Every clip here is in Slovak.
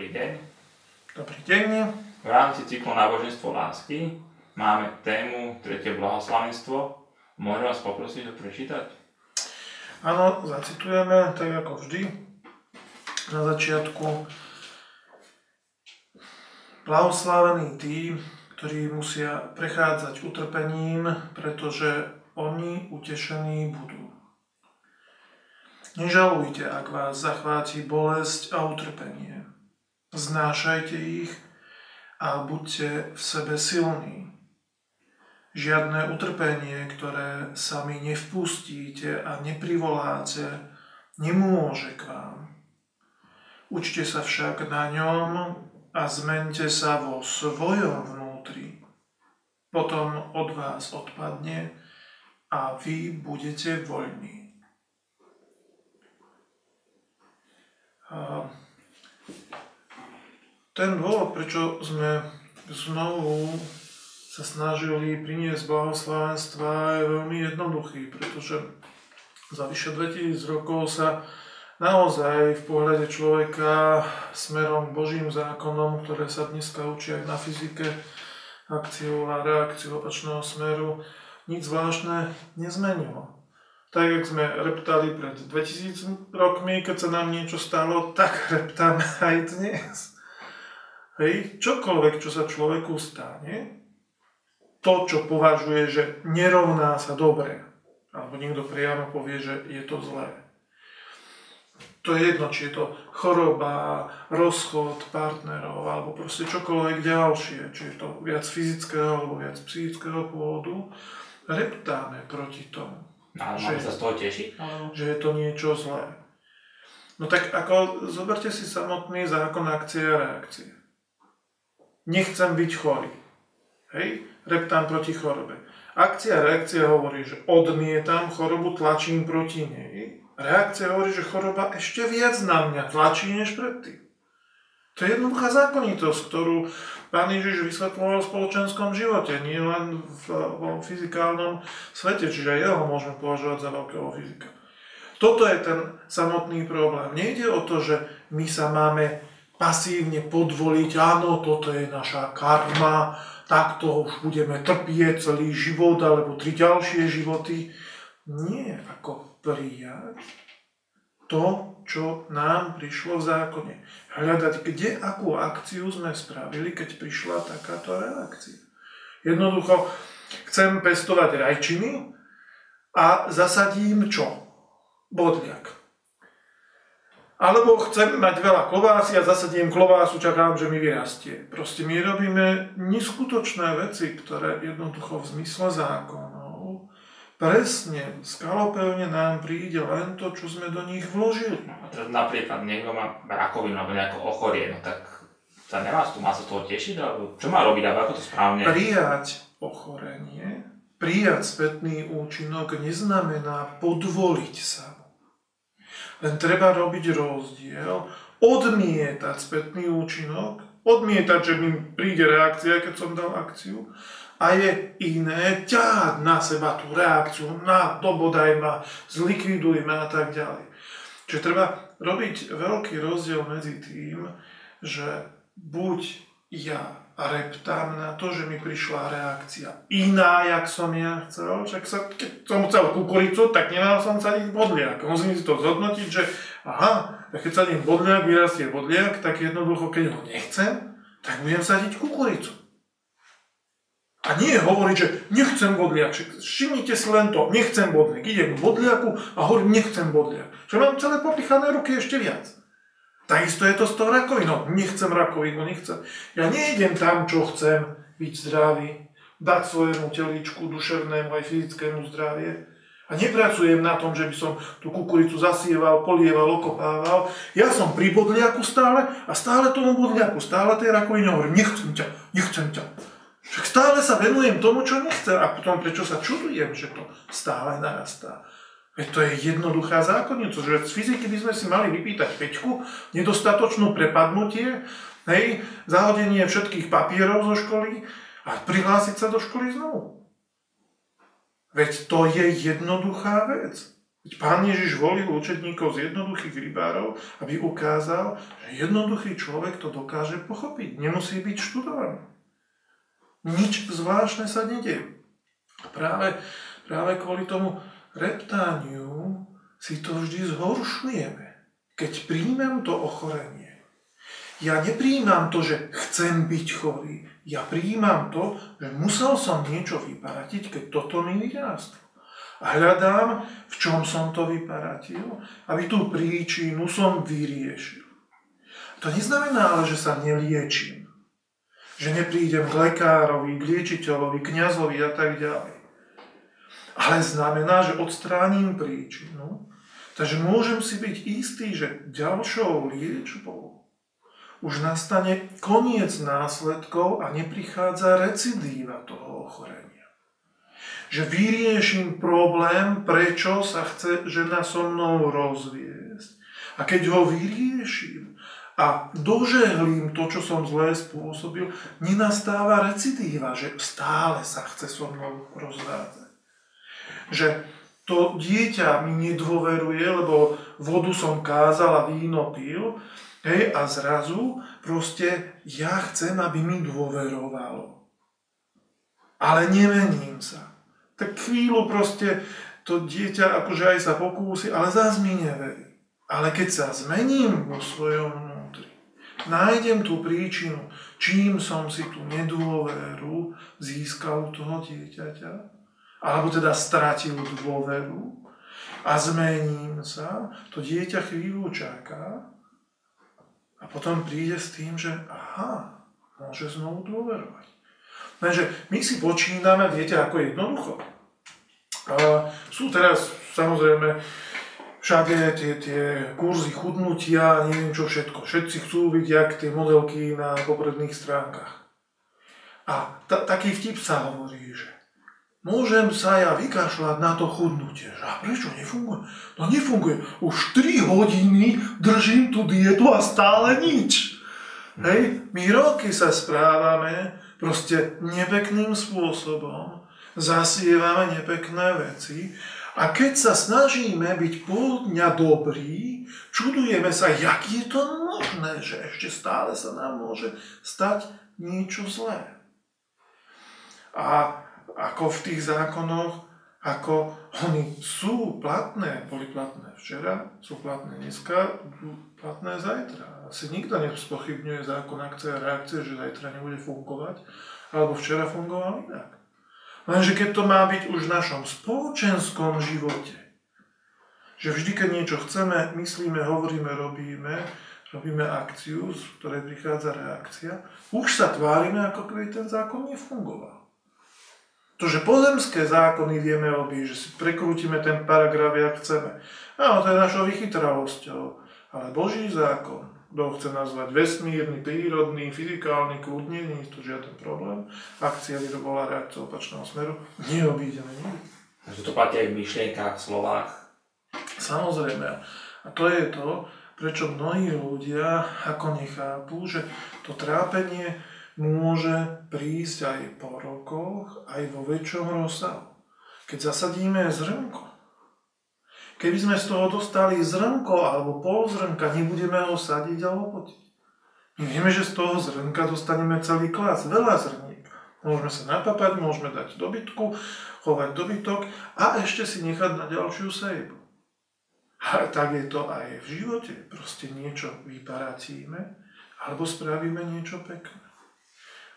Dobrý deň. Dobrý deň. V rámci cyklu náboženstvo lásky máme tému tretie blahoslavenstvo. Môžem vás poprosiť o prečítať? Áno, zacitujeme tak ako vždy. Na začiatku blahoslavení tí, ktorí musia prechádzať utrpením, pretože oni utešení budú. Nežalujte, ak vás zachváti bolesť a utrpenie. Znášajte ich a buďte v sebe silní. Žiadne utrpenie, ktoré sami nevpustíte a neprivoláte, nemôže k vám. Učte sa však na ňom a zmente sa vo svojom vnútri. Potom od vás odpadne a vy budete voľní. Ten dôvod, prečo sme znovu sa snažili priniesť blahoslavenstva je veľmi jednoduchý, pretože za vyše 2000 rokov sa naozaj v pohľade človeka smerom Božím zákonom, ktoré sa dneska učia aj na fyzike, akciu a reakciu opačného smeru, nič zvláštne nezmenilo tak jak sme reptali pred 2000 rokmi, keď sa nám niečo stalo, tak reptáme aj dnes. Hej, čokoľvek, čo sa človeku stane, to, čo považuje, že nerovná sa dobre, alebo niekto priamo povie, že je to zlé. To je jedno, či je to choroba, rozchod partnerov, alebo proste čokoľvek ďalšie, či je to viac fyzického alebo viac psychického pôvodu, reptáme proti tomu. No, ale máme sa z toho tešiť? Že je to niečo zlé. No tak ako, zoberte si samotný zákon akcie a reakcie. Nechcem byť chorý. Hej? Reptám proti chorobe. Akcia a reakcia hovorí, že odmietam chorobu, tlačím proti nej. Reakcia hovorí, že choroba ešte viac na mňa tlačí než predtým. To je jednoduchá zákonitosť, ktorú pán Ježiš vysvetloval v spoločenskom živote, nie len v, v fyzikálnom svete, čiže aj jeho môžeme považovať za veľkého fyzika. Toto je ten samotný problém. Nejde o to, že my sa máme pasívne podvoliť, áno, toto je naša karma, takto už budeme trpieť celý život alebo tri ďalšie životy. Nie, ako prijať to, čo nám prišlo v zákone. Hľadať, kde akú akciu sme spravili, keď prišla takáto reakcia. Jednoducho, chcem pestovať rajčiny a zasadím čo? Bodliak. Alebo chcem mať veľa klobásy a zasadím klobásu, čakám, že mi vyrastie. Proste my robíme neskutočné veci, ktoré jednoducho v zmysle zákona presne, skalopevne nám príde len to, čo sme do nich vložili. Teraz napríklad niekto má rakovinu alebo nejako ochorie, no tak sa nemá, má sa toho tešiť, alebo čo má robiť, alebo ako to správne? Prijať ochorenie, prijať spätný účinok neznamená podvoliť sa Len treba robiť rozdiel, odmietať spätný účinok, odmietať, že mi príde reakcia, keď som dal akciu, a je iné ťahať na seba tú reakciu, na dobodaj ma, zlikviduj a tak ďalej. Čiže treba robiť veľký rozdiel medzi tým, že buď ja reptám na to, že mi prišla reakcia iná, jak som ja chcel, však sa, keď som chcel kukuricu, tak nemal som sadiť bodliak. Musím si to zhodnotiť, že aha, keď sadím bodliak, vyrastie bodliak, tak jednoducho, keď ho nechcem, tak budem sadiť kukuricu. A nie hovoriť, že nechcem bodliak. Všimnite si len to, nechcem bodliak. Idem k bodliaku a hovorím, nechcem bodliak. Že mám celé popichané ruky ešte viac. Takisto je to s tou rakovinou. Nechcem rakovinu, nechcem. Ja nejdem tam, čo chcem, byť zdravý, dať svojemu telíčku, duševnému aj fyzickému zdravie. A nepracujem na tom, že by som tú kukuricu zasieval, polieval, okopával. Ja som pri bodliaku stále a stále tomu bodliaku, stále tej rakovine hovorím, nechcem ťa, nechcem ťa. Však stále sa venujem tomu, čo nechcem a potom prečo sa čudujem, že to stále narastá. Veď to je jednoduchá zákonnicosť, že z fyziky by sme si mali vypýtať peťku, nedostatočnú prepadnutie, hej, zahodenie všetkých papierov zo školy a prihlásiť sa do školy znovu. Veď to je jednoduchá vec. Veď Pán Ježiš volil učedníkov z jednoduchých rybárov, aby ukázal, že jednoduchý človek to dokáže pochopiť. Nemusí byť študovaný. Nič zvláštne sa nedie. Práve, práve kvôli tomu reptániu si to vždy zhoršujeme. Keď príjmem to ochorenie, ja nepríjmam to, že chcem byť chorý. Ja príjmam to, že musel som niečo vyparatiť, keď toto mi vyrástlo a hľadám, v čom som to vyparatil, aby tú príčinu som vyriešil. To neznamená ale, že sa neliečím. Že neprídem k lekárovi, k liečiteľovi, kňazovi a tak ďalej. Ale znamená, že odstránim príčinu. Takže môžem si byť istý, že ďalšou liečbou už nastane koniec následkov a neprichádza recidíva toho ochorenia že vyrieším problém, prečo sa chce žena so mnou rozviesť. A keď ho vyrieším a dožehlím to, čo som zlé spôsobil, nenastáva recidíva, že stále sa chce so mnou rozvádzať. Že to dieťa mi nedôveruje, lebo vodu som kázal a víno pil, hej, a zrazu proste ja chcem, aby mi dôverovalo. Ale nemením sa tak chvíľu proste to dieťa akože aj sa pokúsi, ale zás mi neverí. Ale keď sa zmením vo svojom vnútri, nájdem tú príčinu, čím som si tú nedôveru získal u toho dieťaťa, alebo teda stratil dôveru a zmením sa, to dieťa chvíľu čaká a potom príde s tým, že aha, môže znovu dôverovať. Takže my si počíname, viete, ako jednoducho. A sú teraz samozrejme všade tie, tie kurzy chudnutia, neviem čo všetko. Všetci chcú byť jak tie modelky na popredných stránkach. A ta, taký vtip sa hovorí, že môžem sa ja vykašľať na to chudnutie. A prečo nefunguje? No nefunguje. Už 3 hodiny držím tú dietu a stále nič. Hej, my roky sa správame proste nepekným spôsobom, zasievame nepekné veci a keď sa snažíme byť pol dňa dobrí, čudujeme sa, jak je to možné, že ešte stále sa nám môže stať niečo zlé. A ako v tých zákonoch, ako oni sú platné, boli platné včera, sú platné dneska, budú platné zajtra. Asi nikto nespochybňuje zákon akcie a reakcie, že zajtra nebude fungovať, alebo včera fungoval inak. Lenže keď to má byť už v našom spoločenskom živote, že vždy, keď niečo chceme, myslíme, hovoríme, robíme, robíme akciu, z ktorej prichádza reakcia, už sa tvárime, ako keby ten zákon nefungoval. To, že pozemské zákony vieme robiť, že si prekrútime ten paragraf, jak chceme. Áno, to je našou vychytralosťou. Ale Boží zákon, kto ho chce nazvať vesmírny, prírodný, fyzikálny, kľudne, nie je to žiaden problém. Akcia by to bola reakcia opačného smeru, neobídeme nikdy. Takže to platí aj v myšlienkách, slovách. Samozrejme. A to je to, prečo mnohí ľudia ako nechápu, že to trápenie môže prísť aj po rokoch, aj vo väčšom rozsahu. Keď zasadíme zrnko, keby sme z toho dostali zrnko alebo pol zrnka, nebudeme ho sadiť a lopotiť. My vieme, že z toho zrnka dostaneme celý klas, veľa zrniek. Môžeme sa napapať, môžeme dať dobytku, chovať dobytok a ešte si nechať na ďalšiu sejbu. A tak je to aj v živote. Proste niečo vyparatíme alebo spravíme niečo pekné.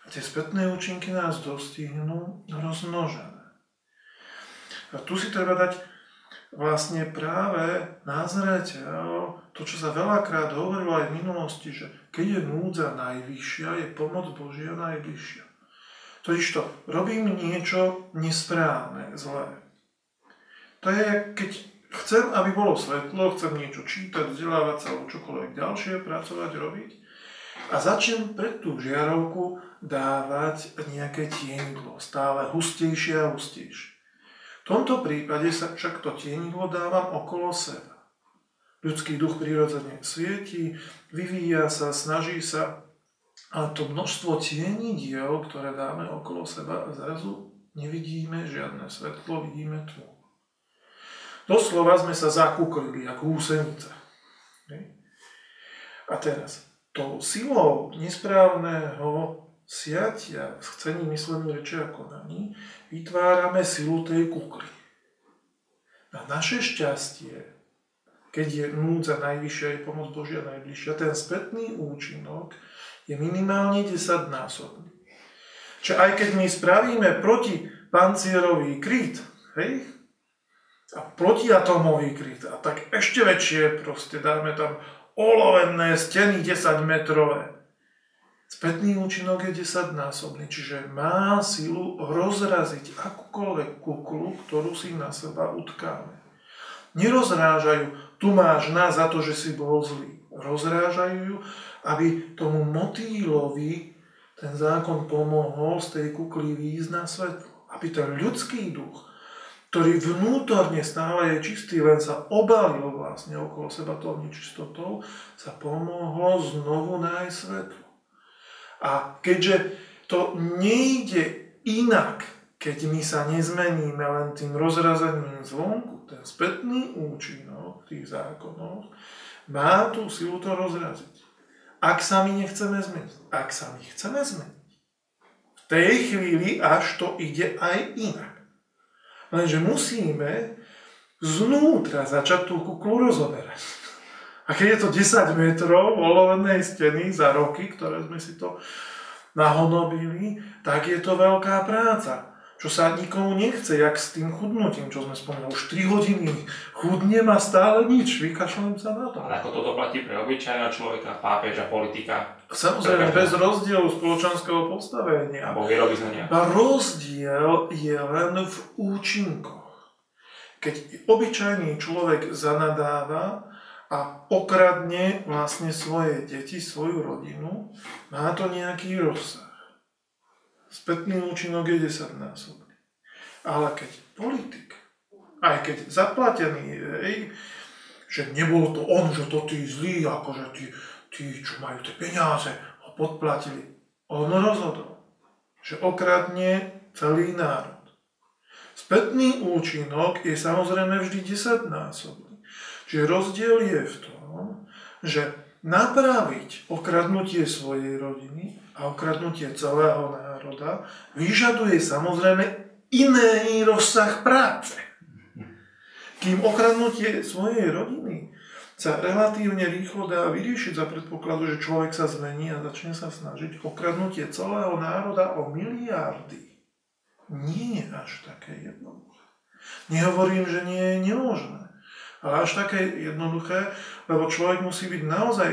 A tie spätné účinky nás dostihnú rozmnožené. A tu si treba dať vlastne práve na zreteľ to, čo sa veľakrát hovorilo aj v minulosti, že keď je núdza najvyššia, je pomoc Božia najvyššia. Totiž to, robím niečo nesprávne, zlé. To je, keď chcem, aby bolo svetlo, chcem niečo čítať, vzdelávať sa, alebo čokoľvek ďalšie, pracovať, robiť, a začnem pred tú žiarovku dávať nejaké tienidlo, stále hustejšie a hustejšie. V tomto prípade sa však to tienidlo dávam okolo seba. Ľudský duch prirodzene svieti, vyvíja sa, snaží sa a to množstvo tienidiel, ktoré dáme okolo seba, zrazu nevidíme žiadne svetlo, vidíme tmu. Doslova sme sa zakúklili, ako úsenica. A teraz, tou silou nesprávneho siatia v chcení myslení reči a konaní vytvárame silu tej kukly. Na naše šťastie, keď je núdza najvyššia, je pomoc Božia najbližšia, ten spätný účinok je minimálne 10 násobný. Čiže aj keď my spravíme proti pancierový kryt, hej, a protiatomový kryt, a tak ešte väčšie proste dáme tam olovené steny 10 metrové. Spätný účinok je 10 násobný, čiže má silu rozraziť akúkoľvek kuklu, ktorú si na seba utkáme. Nerozrážajú, tu máš nás za to, že si bol zlý. Rozrážajú ju, aby tomu motýlovi ten zákon pomohol z tej kukly výjsť na svetlo. Aby ten ľudský duch ktorý vnútorne stále je čistý, len sa obalil vlastne okolo seba tou nečistotou, sa pomohlo znovu nájsť svetlo. A keďže to nejde inak, keď my sa nezmeníme len tým rozrazením zvonku, ten spätný účinok tých zákonov má tú silu to rozraziť. Ak sa my nechceme zmeniť, ak sa my chceme zmeniť, v tej chvíli až to ide aj inak. Lenže musíme znútra začať tú kuklu rozoberať. A keď je to 10 metrov olovenej steny za roky, ktoré sme si to nahonobili, tak je to veľká práca. Čo sa nikomu nechce, jak s tým chudnutím, čo sme spomínali. Už 3 hodiny chudnem a stále nič, vykašľujem sa na to. Ale ako toto platí pre obyčajného človeka, pápeža, politika? Samozrejme, bez rozdielu spoločenského postavenia. Alebo vierovýznania. Rozdiel je len v účinkoch. Keď obyčajný človek zanadáva a okradne vlastne svoje deti, svoju rodinu, má to nejaký rozsah. Spätný účinok je 10 násobný. Ale keď politik, aj keď zaplatený, ej, že nebolo to on, že to tí zlí, akože tí, tí, čo majú tie peniaze, ho podplatili. On rozhodol, že okradne celý národ. Spätný účinok je samozrejme vždy 10 násobný. Čiže rozdiel je v tom, že napraviť okradnutie svojej rodiny a okradnutie celého národa vyžaduje samozrejme iný rozsah práce. Kým okradnutie svojej rodiny sa relatívne rýchlo dá vyriešiť za predpokladu, že človek sa zmení a začne sa snažiť. Okradnutie celého národa o miliardy nie je až také jednoduché. Nehovorím, že nie je nemožné, ale až také jednoduché, lebo človek musí byť naozaj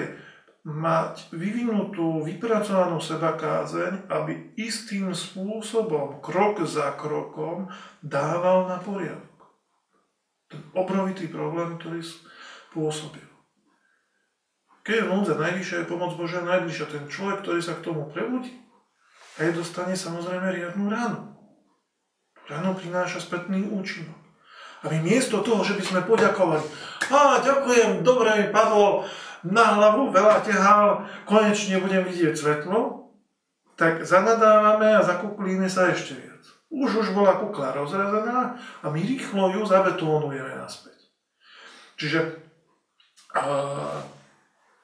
mať vyvinutú, vypracovanú seba kázeň, aby istým spôsobom, krok za krokom, dával na poriadok. Ten obrovitý problém, ktorý pôsobil. Keď je núdza najvyššia, je pomoc Božia najbližšia. Ten človek, ktorý sa k tomu prebudí, aj dostane samozrejme riadnu ránu. Ráno prináša spätný účinok. A my miesto toho, že by sme poďakovali, a ďakujem, dobre mi padlo na hlavu, veľa tehal, konečne budem vidieť svetlo, tak zanadávame a zakuklíme sa ešte viac. Už už bola kukla rozrazená a my rýchlo ju zabetónujeme naspäť. Čiže a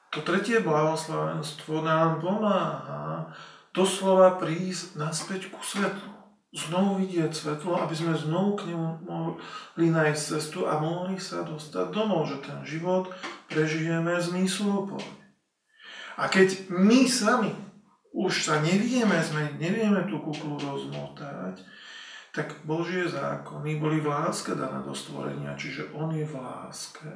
to tretie blahoslavenstvo nám pomáha doslova prísť naspäť ku svetlu. Znovu vidieť svetlo, aby sme znovu k nemu mohli nájsť cestu a mohli sa dostať domov, že ten život prežijeme zmysluplne. A keď my sami už sa nevieme zmeniť, nevieme tú kuklu rozmotať, tak Božie zákony boli v láske dané do stvorenia, čiže On je v láske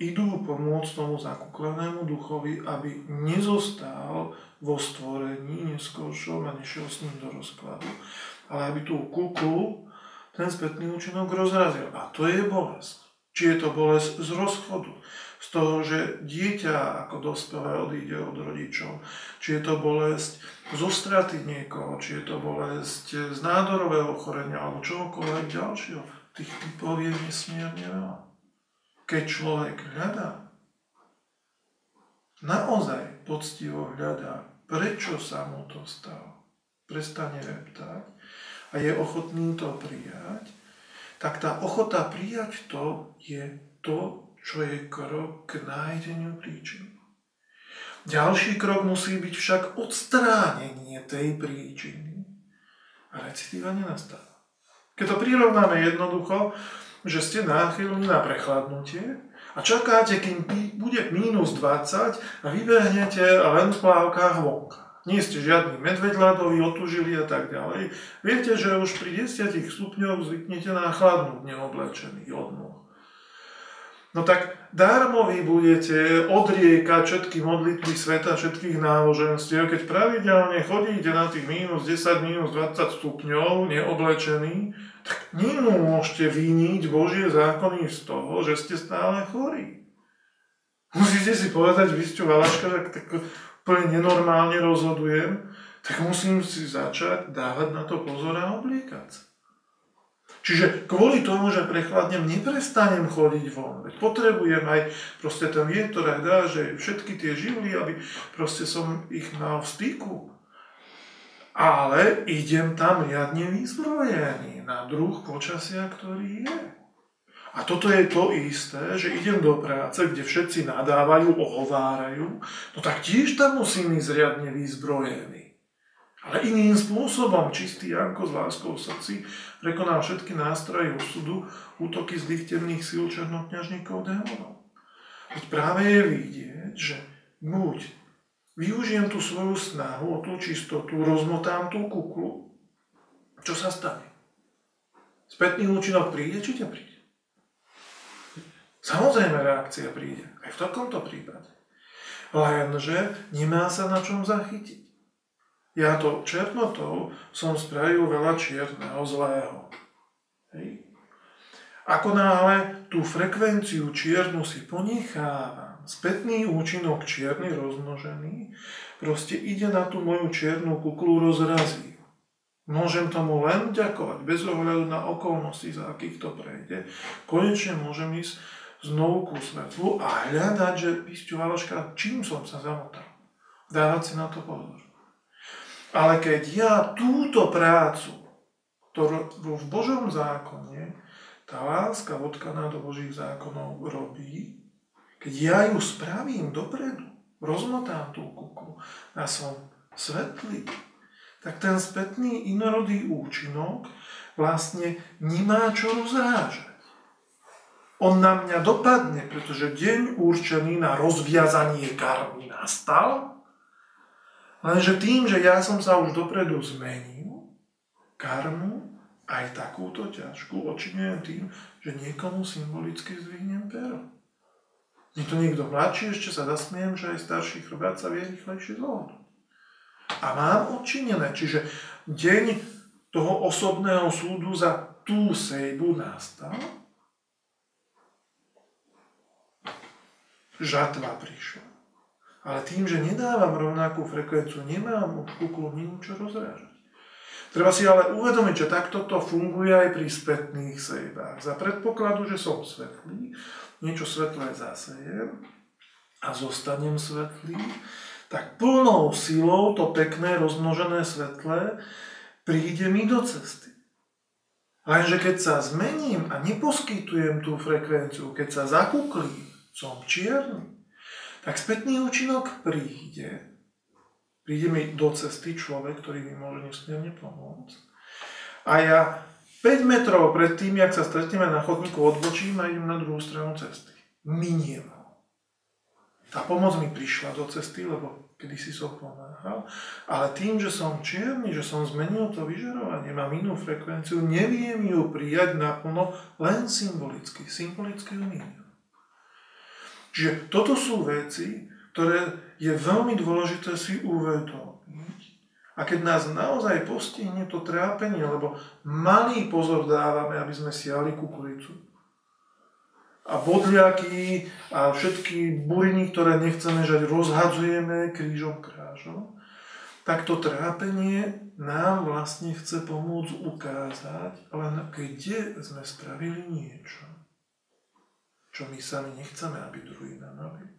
idú pomôcť tomu zakuklenému duchovi, aby nezostal vo stvorení neskôršom a nešiel s ním do rozkladu, ale aby tú kuklu, ten spätný účinok rozrazil. A to je bolesť. Či je to bolesť z rozchodu, z toho, že dieťa ako dospelé odíde od rodičov, či je to bolesť zo straty niekoho, či je to bolesť z nádorového ochorenia alebo čohokoľvek ďalšieho. Tých typov je nesmierne veľa. Keď človek hľadá, naozaj poctivo hľadá, prečo sa mu to stalo, prestane reptať a je ochotný to prijať, tak tá ochota prijať to je to, čo je krok k nájdeniu príčiny. Ďalší krok musí byť však odstránenie tej príčiny. A recidiva nenastáva. Keď to prirovnáme jednoducho, že ste náchylní na prechladnutie a čakáte, kým bude minus 20 a vybehnete len v plávkach vonka. Nie ste žiadny medveď ľadový, otužili a tak ďalej. Viete, že už pri 10 stupňoch zvyknete na chladnúť neoblečený od. No tak darmo vy budete odriekať všetky modlitby sveta, všetkých náboženstiev, keď pravidelne chodíte na tých minus 10, minus 20 stupňov neoblečený, tak nemôžete vyniť Božie zákony z toho, že ste stále chorí. Musíte si povedať, vy ste valaška, tak, tak úplne nenormálne rozhodujem, tak musím si začať dávať na to pozor a obliekať sa. Čiže kvôli tomu, že prechladnem, neprestanem chodiť von. Veď potrebujem aj proste ten vietor aj dá, že všetky tie živly, aby proste som ich mal v styku. Ale idem tam riadne vyzbrojený na druh počasia, ktorý je. A toto je to isté, že idem do práce, kde všetci nadávajú, ohovárajú, no tak tiež tam musím ísť riadne vyzbrojený. Ale iným spôsobom čistý Janko s láskou srdci prekonal všetky nástroje osudu, útoky zlých temných síl černokňažníkov démonov. Veď práve je vidieť, že buď využijem tú svoju snahu o tú čistotu, rozmotám tú kuklu, čo sa stane? Spätný účinok príde, či nepríde? Samozrejme reakcia príde, aj v takomto prípade. Lenže nemá sa na čom zachytiť. Ja to černotou som spravil veľa čierneho, zlého. Hej. Ako náhle tú frekvenciu čiernu si ponechávam, spätný účinok čierny rozmnožený, proste ide na tú moju čiernu kuklu rozrazí. Môžem tomu len ďakovať, bez ohľadu na okolnosti, za akých to prejde. Konečne môžem ísť znovu ku svetlu a hľadať, že, Pisťu Valoška, čím som sa zamotal. Dávať si na to pozor. Ale keď ja túto prácu, ktorú v Božom zákone tá láska vodkaná do Božích zákonov robí, keď ja ju spravím dopredu, rozmotám tú kuku a som svetlý, tak ten spätný inorodý účinok vlastne nemá čo rozrážať. On na mňa dopadne, pretože deň určený na rozviazanie karmy nastal Lenže tým, že ja som sa už dopredu zmenil, karmu, aj takúto ťažkú očiňujem tým, že niekomu symbolicky zdvihnem pero. Nie to niekto mladší, ešte sa zasmiem, že aj starší chrbát sa vie rýchlejšie zlohnúť. A mám odčinené, čiže deň toho osobného súdu za tú sejbu nastal, žatva prišla. Ale tým, že nedávam rovnakú frekvenciu, nemám už kuklu čo rozrážať. Treba si ale uvedomiť, že takto to funguje aj pri spätných sejbách. Za predpokladu, že som svetlý, niečo svetlé zasejem a zostanem svetlý, tak plnou silou to pekné rozmnožené svetlé príde mi do cesty. Lenže keď sa zmením a neposkytujem tú frekvenciu, keď sa zakuklím, som čierny, tak spätný účinok príde. Príde mi do cesty človek, ktorý mi môže nesmierne pomôcť. A ja 5 metrov pred tým, jak sa stretneme na chodníku, odbočím a idem na druhú stranu cesty. Miniem ho. Tá pomoc mi prišla do cesty, lebo kedy si som pomáhal, ale tým, že som čierny, že som zmenil to vyžarovanie, mám inú frekvenciu, neviem ju prijať naplno len symbolicky. Symbolicky ju Čiže toto sú veci, ktoré je veľmi dôležité si uvedomiť. A keď nás naozaj postihne to trápenie, lebo malý pozor dávame, aby sme siali kukuricu. A bodliaky a všetky buriny, ktoré nechceme žať, rozhadzujeme krížom krážom, tak to trápenie nám vlastne chce pomôcť ukázať, len kde sme spravili niečo čo my sami nechceme, aby druhý nám robili.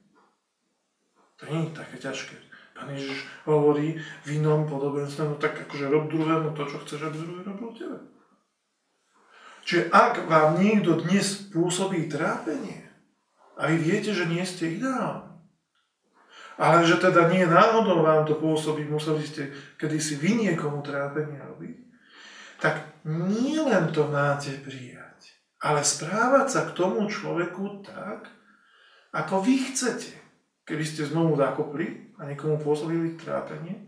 To nie je také ťažké. Pán Ježiš hovorí v inom podobenstve, no tak akože rob druhému to, čo chceš, aby druhý robil tebe. Čiže ak vám niekto dnes pôsobí trápenie, a vy viete, že nie ste ideálni, ale že teda nie náhodou vám to pôsobí, museli ste kedysi vy niekomu trápenie robiť, tak nie len to máte prijať, ale správať sa k tomu človeku tak, ako vy chcete. Keby ste znovu zakopli a niekomu pôsobili trápenie,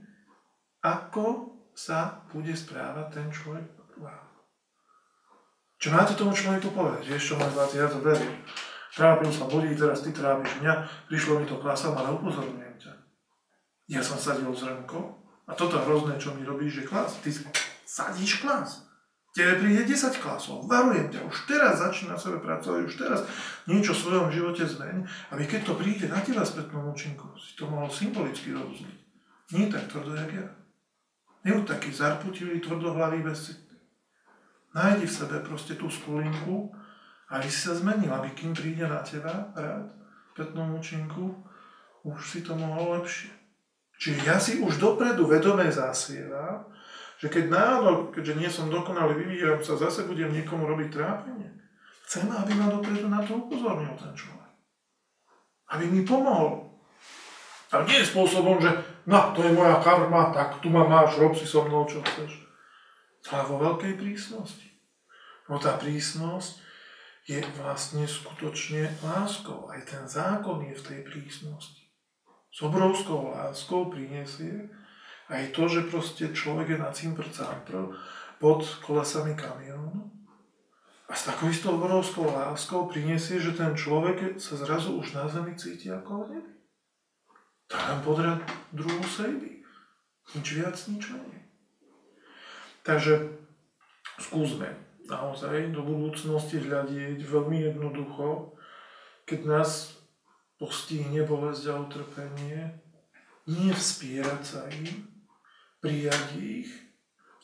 ako sa bude správať ten človek k vám. Čo máte tomu človeku povedať? Vieš čo, môj zlatý, ja to verím. Trápil sa ľudí, teraz ty trápiš mňa, prišlo mi to klasám, ale upozorňujem ťa. Ja som sadil zrnko a toto hrozné, čo mi robíš, že klas. Ty sadíš klas. Tebe príde 10 klasov. Varujem ťa, už teraz začni na sebe pracovať, už teraz niečo v svojom živote zmeň, aby keď to príde na teba spätnom účinku, si to mohol symbolicky rozumieť. Nie tak tvrdo, jak ja. Nebuď taký zarputivý, tvrdohlavý, bezcitný. Nájdi v sebe proste tú skulinku, aby si sa zmenil, aby kým príde na teba rád, spätnom účinku, už si to mohol lepšie. Čiže ja si už dopredu vedome zasievam, že keď náhodou, keďže nie som dokonalý, vyvíjam sa, zase budem niekomu robiť trápenie. Chcem, aby ma dopredu na to upozornil ten človek. Aby mi pomohol. A nie spôsobom, že no, to je moja karma, tak tu ma máš, rob si so mnou, čo chceš. Ale vo veľkej prísnosti. No tá prísnosť je vlastne skutočne láskou. Aj ten zákon je v tej prísnosti. S obrovskou láskou prinesie aj to, že proste človek je na cimpr pod kolesami kamiónu a s takou istou obrovskou láskou prinesie, že ten človek sa zrazu už na zemi cíti ako v nebi. To len podrad druhú sejby. Nič viac, nič menej. Takže skúsme naozaj do budúcnosti hľadieť veľmi jednoducho, keď nás postihne bolesť a utrpenie, nie vspierať sa im, prijať ich,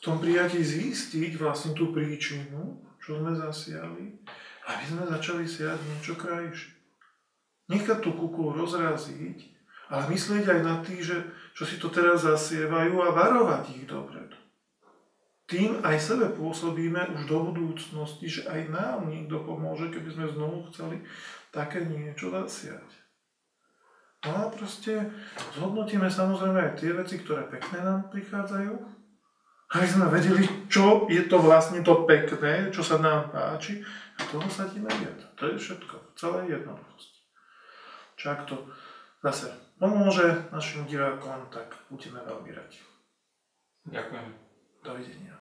v tom prijatí zistiť vlastne tú príčinu, čo sme zasiali, aby sme začali siať niečo krajšie. Nechať tú kuklu rozraziť, ale myslieť aj na tých, že, čo si to teraz zasievajú a varovať ich dopredu. Tým aj sebe pôsobíme už do budúcnosti, že aj nám niekto pomôže, keby sme znovu chceli také niečo zasiať. No a proste zhodnotíme samozrejme aj tie veci, ktoré pekné nám prichádzajú, aby sme vedeli, čo je to vlastne to pekné, čo sa nám páči a toho sadíme viac. To je všetko, celé jednoduchosti. Čo ak to zase pomôže našim divákom, tak budeme veľmi radi. Ďakujem. Dovidenia.